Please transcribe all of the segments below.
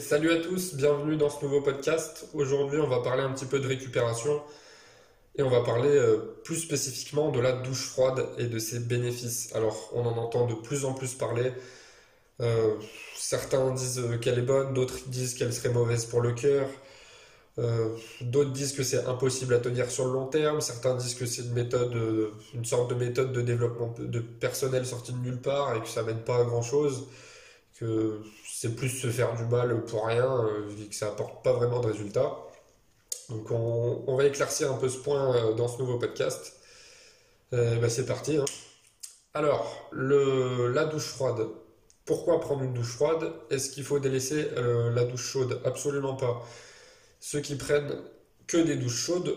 Salut à tous, bienvenue dans ce nouveau podcast. Aujourd'hui, on va parler un petit peu de récupération et on va parler euh, plus spécifiquement de la douche froide et de ses bénéfices. Alors, on en entend de plus en plus parler. Euh, certains disent qu'elle est bonne, d'autres disent qu'elle serait mauvaise pour le cœur. Euh, d'autres disent que c'est impossible à tenir sur le long terme. Certains disent que c'est une méthode, une sorte de méthode de développement de personnel sortie de nulle part et que ça mène pas à grand chose que c'est plus se faire du mal pour rien, euh, vu que ça apporte pas vraiment de résultats. Donc on, va éclaircir un peu ce point euh, dans ce nouveau podcast. Euh, bah, c'est parti. Hein. Alors, la douche froide. Pourquoi prendre une douche froide? Est-ce qu'il faut délaisser la douche chaude? Absolument pas. Ceux qui prennent que des douches chaudes,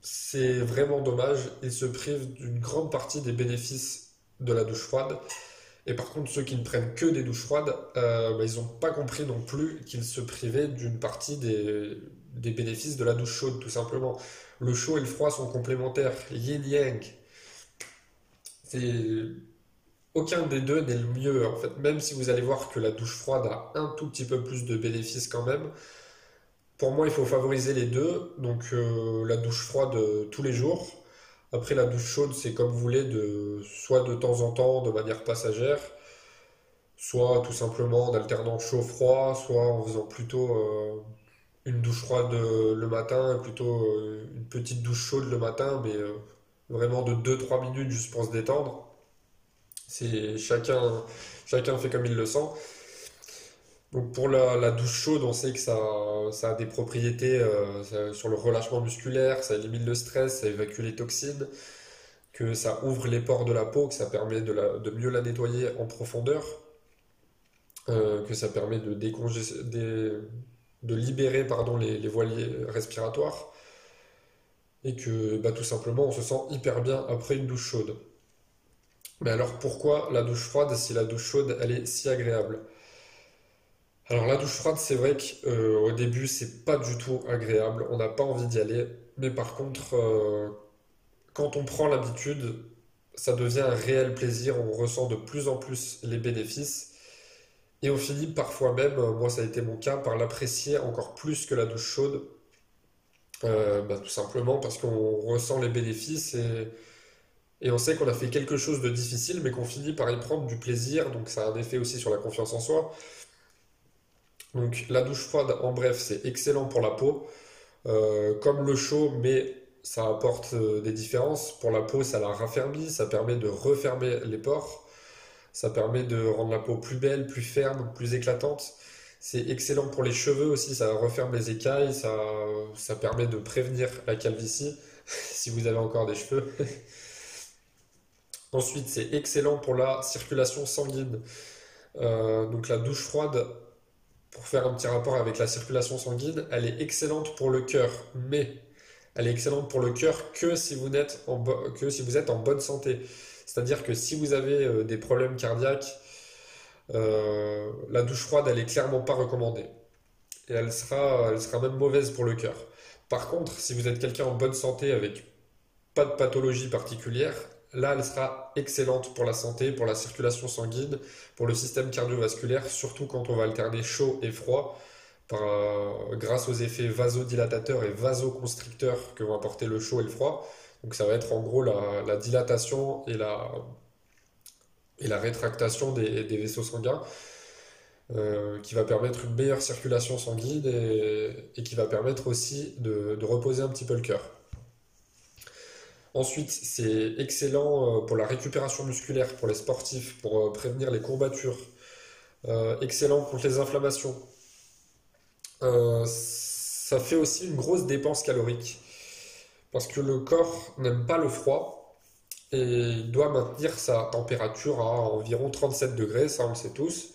c'est vraiment dommage. Ils se privent d'une grande partie des bénéfices de la douche froide. Et par contre, ceux qui ne prennent que des douches froides, euh, bah, ils n'ont pas compris non plus qu'ils se privaient d'une partie des, bénéfices de la douche chaude, tout simplement. Le chaud et le froid sont complémentaires, yin-yang. Aucun des deux n'est le mieux, en fait. Même si vous allez voir que la douche froide a un tout petit peu plus de bénéfices quand même, pour moi, il faut favoriser les deux. Donc, euh, la douche froide euh, tous les jours après, la douche chaude, c'est comme vous voulez, de, soit de temps en temps, de manière passagère, soit tout simplement en alternant chaud-froid, soit en faisant plutôt euh, une douche froide le matin, plutôt euh, une petite douche chaude le matin, mais euh, vraiment de 2-3 minutes juste pour se détendre. C'est chacun fait comme il le sent. Donc pour la, douche chaude, on sait que ça, a des propriétés euh, sur le relâchement musculaire, ça élimine le stress, ça évacue les toxines, que ça ouvre les pores de la peau, que ça permet de, mieux la nettoyer en profondeur, euh, que ça permet de, de libérer pardon, les, les, voiliers respiratoires, et que bah, tout simplement on se sent hyper bien après une douche chaude. Mais alors pourquoi la douche froide si la douche chaude elle est si agréable? Alors la douche froide, c'est vrai qu'au euh, début, c'est pas du tout agréable, on n'a pas envie d'y aller, mais par contre, euh, quand on prend l'habitude, ça devient un réel plaisir, on ressent de plus en plus les bénéfices, et on finit parfois même, euh, moi ça a été mon cas, par l'apprécier encore plus que la douche chaude, bah, tout simplement parce qu'on ressent les bénéfices et, et on sait qu'on a fait quelque chose de difficile, mais qu'on finit par y prendre du plaisir, donc ça a un effet aussi sur la confiance en soi. Donc la douche froide, en bref, c'est excellent pour la peau, euh, comme le chaud, mais ça apporte euh, des différences. Pour la peau, ça la raffermit, ça permet de refermer les pores, ça permet de rendre la peau plus belle, plus ferme, plus éclatante. C'est excellent pour les cheveux aussi, ça referme les écailles, ça, permet de prévenir la calvitie, si vous avez encore des cheveux. Ensuite, c'est excellent pour la circulation sanguine. Euh, donc la douche froide, pour faire un petit rapport avec la circulation sanguine, elle est excellente pour le cœur, mais elle est excellente pour le cœur que si vous êtes en, bonne santé. C'est-à-dire que si vous avez euh, des problèmes cardiaques, euh, la douche froide, elle est clairement pas recommandée. Et elle sera, elle sera même mauvaise pour le cœur. Par contre, si vous êtes quelqu'un en bonne santé avec pas de pathologie particulière, Là, elle sera excellente pour la santé, pour la circulation sanguine, pour le système cardiovasculaire, surtout quand on va alterner chaud et froid, euh, grâce aux effets vasodilatateurs et vasoconstricteurs que vont apporter le chaud et le froid. Donc ça va être en gros la, dilatation et la, rétractation des, vaisseaux sanguins. Euh, qui va permettre une meilleure circulation sanguine et, qui va permettre aussi de reposer un petit peu le cœur. Ensuite, c'est excellent euh, pour la récupération musculaire, pour les sportifs, pour euh, prévenir les courbatures. Euh, excellent contre les inflammations. ça fait aussi une grosse dépense calorique. Parce que le corps n'aime pas le froid et il doit maintenir sa température à environ 37 degrés, ça on le sait tous.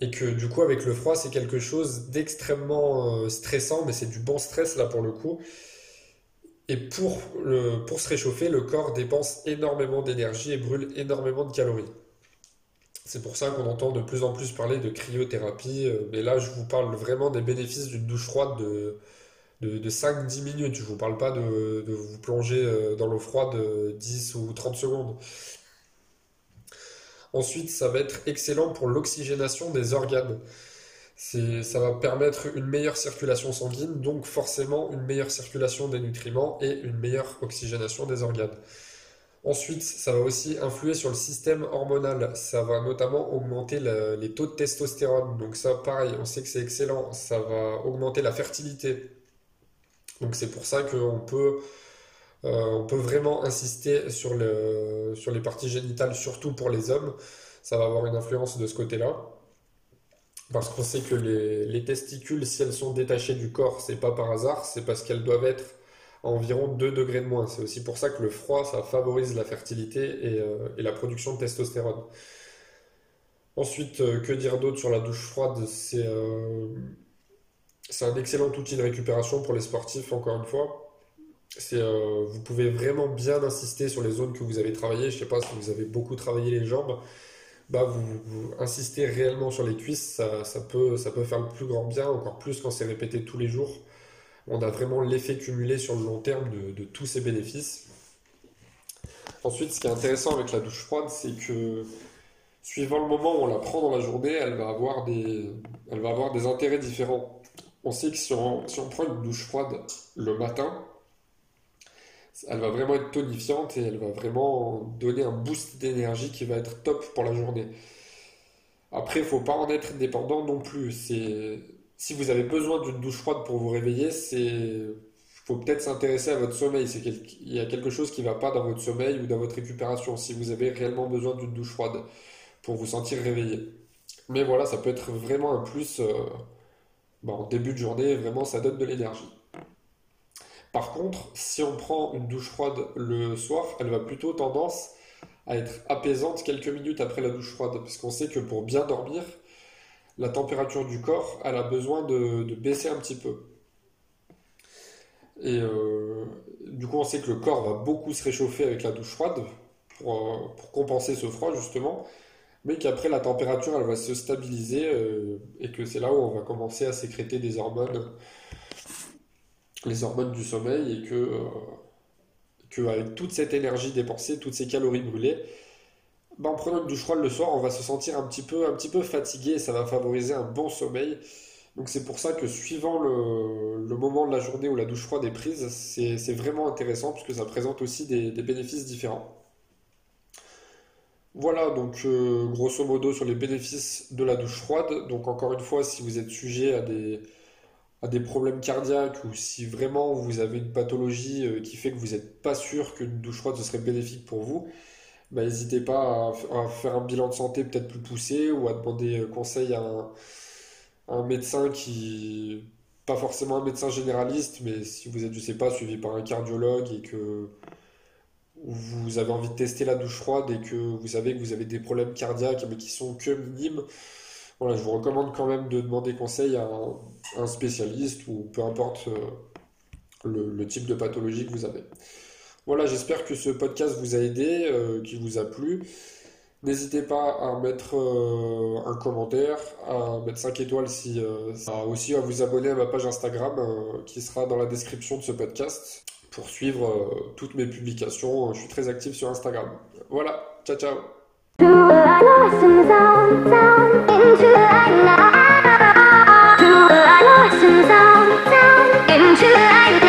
Et que du coup, avec le froid, c'est quelque chose d'extrêmement stressant, mais c'est du bon stress là pour le coup. Et pour, se réchauffer, le corps dépense énormément d'énergie et brûle énormément de calories. C'est pour ça qu'on entend de plus en plus parler de cryothérapie. Euh, mais là, je vous parle vraiment des bénéfices d'une douche froide de, de, 5-10 minutes. Je ne vous parle pas de, de vous plonger euh, dans l'eau froide 10 ou 30 secondes. Ensuite, ça va être excellent pour l'oxygénation des organes. Ça va permettre une meilleure circulation sanguine, donc forcément une meilleure circulation des nutriments et une meilleure oxygénation des organes. Ensuite, ça va aussi influer sur le système hormonal. Ça va notamment augmenter les taux de testostérone. Donc ça, pareil, on sait que c'est excellent. Ça va augmenter la fertilité. Donc c'est pour ça qu'on peut, euh, on peut vraiment insister sur, le, sur les parties génitales, surtout pour les hommes. Ça va avoir une influence de ce côté-là. Parce qu'on sait que les, les, testicules, si elles sont détachées du corps, c'est pas par hasard, c'est parce qu'elles doivent être à environ 2 degrés de moins. C'est aussi pour ça que le froid, ça favorise la fertilité et, euh, la production de testostérone. Ensuite, euh, que dire d'autre sur la douche froide? C'est euh, c'est un excellent outil de récupération pour les sportifs, encore une fois. Vous pouvez vraiment bien insister sur les zones que vous avez travaillées. Je ne sais pas si vous avez beaucoup travaillé les jambes. Bah, vous, insistez réellement sur les cuisses, ça, peut, ça peut faire le plus grand bien, encore plus quand c'est répété tous les jours. On a vraiment l'effet cumulé sur le long terme de, de, tous ces bénéfices. Ensuite, ce qui est intéressant avec la douche froide, c'est que suivant le moment où on la prend dans la journée, elle va avoir des, elle va avoir des intérêts différents on sait que si on, prend une douche froide le matin, elle va vraiment être tonifiante et elle va vraiment donner un boost d'énergie qui va être top pour la journée. Après, il faut pas en être dépendant non plus. Si vous avez besoin d'une douche froide pour vous réveiller, il faut peut-être s'intéresser à votre sommeil. Il y a quelque chose qui ne va pas dans votre sommeil ou dans votre récupération si vous avez réellement besoin d'une douche froide pour vous sentir réveillé. Mais voilà, ça peut être vraiment un plus. Euh, en début de journée, vraiment, ça donne de l'énergie. Par contre, si on prend une douche froide le soir, elle va plutôt tendance à être apaisante quelques minutes après la douche froide, parce qu'on sait que pour bien dormir, la température du corps, elle a besoin de, baisser un petit peu. Et euh, du coup, on sait que le corps va beaucoup se réchauffer avec la douche froide pour, euh, compenser ce froid, justement mais qu'après la température elle va se stabiliser euh, et que c'est là où on va commencer à sécréter des hormones, les hormones du sommeil et que, euh, que avec toute cette énergie dépensée, toutes ces calories brûlées, bah, en prenant une douche froide le soir, on va se sentir un petit peu, un petit peu fatigué et ça va favoriser un bon sommeil. Donc c'est pour ça que suivant le, moment de la journée où la douche froide est prise, c'est vraiment intéressant puisque ça présente aussi des, des bénéfices différents. Voilà, donc euh, grosso modo sur les bénéfices de la douche froide. Donc encore une fois, si vous êtes sujet à des, à des problèmes cardiaques ou si vraiment vous avez une pathologie euh, qui fait que vous n'êtes pas sûr qu'une douche froide serait bénéfique pour vous, bah, n'hésitez pas à, faire un bilan de santé peut-être plus poussé ou à demander euh, conseil à un, à un médecin qui, pas forcément un médecin généraliste, mais si vous êtes, je sais pas, suivi par un cardiologue et que vous avez envie de tester la douche froide et que vous savez que vous avez des problèmes cardiaques mais qui sont que minimes, voilà, je vous recommande quand même de demander conseil à un, spécialiste ou peu importe euh, le, type de pathologie que vous avez. Voilà, j'espère que ce podcast vous a aidé, euh, qu'il vous a plu. N'hésitez pas à mettre euh, un commentaire, à mettre 5 étoiles si, aussi à vous abonner à ma page Instagram qui sera dans la description de ce podcast pour suivre toutes mes publications. Je suis très actif sur Instagram. Voilà, ciao ciao Into the light.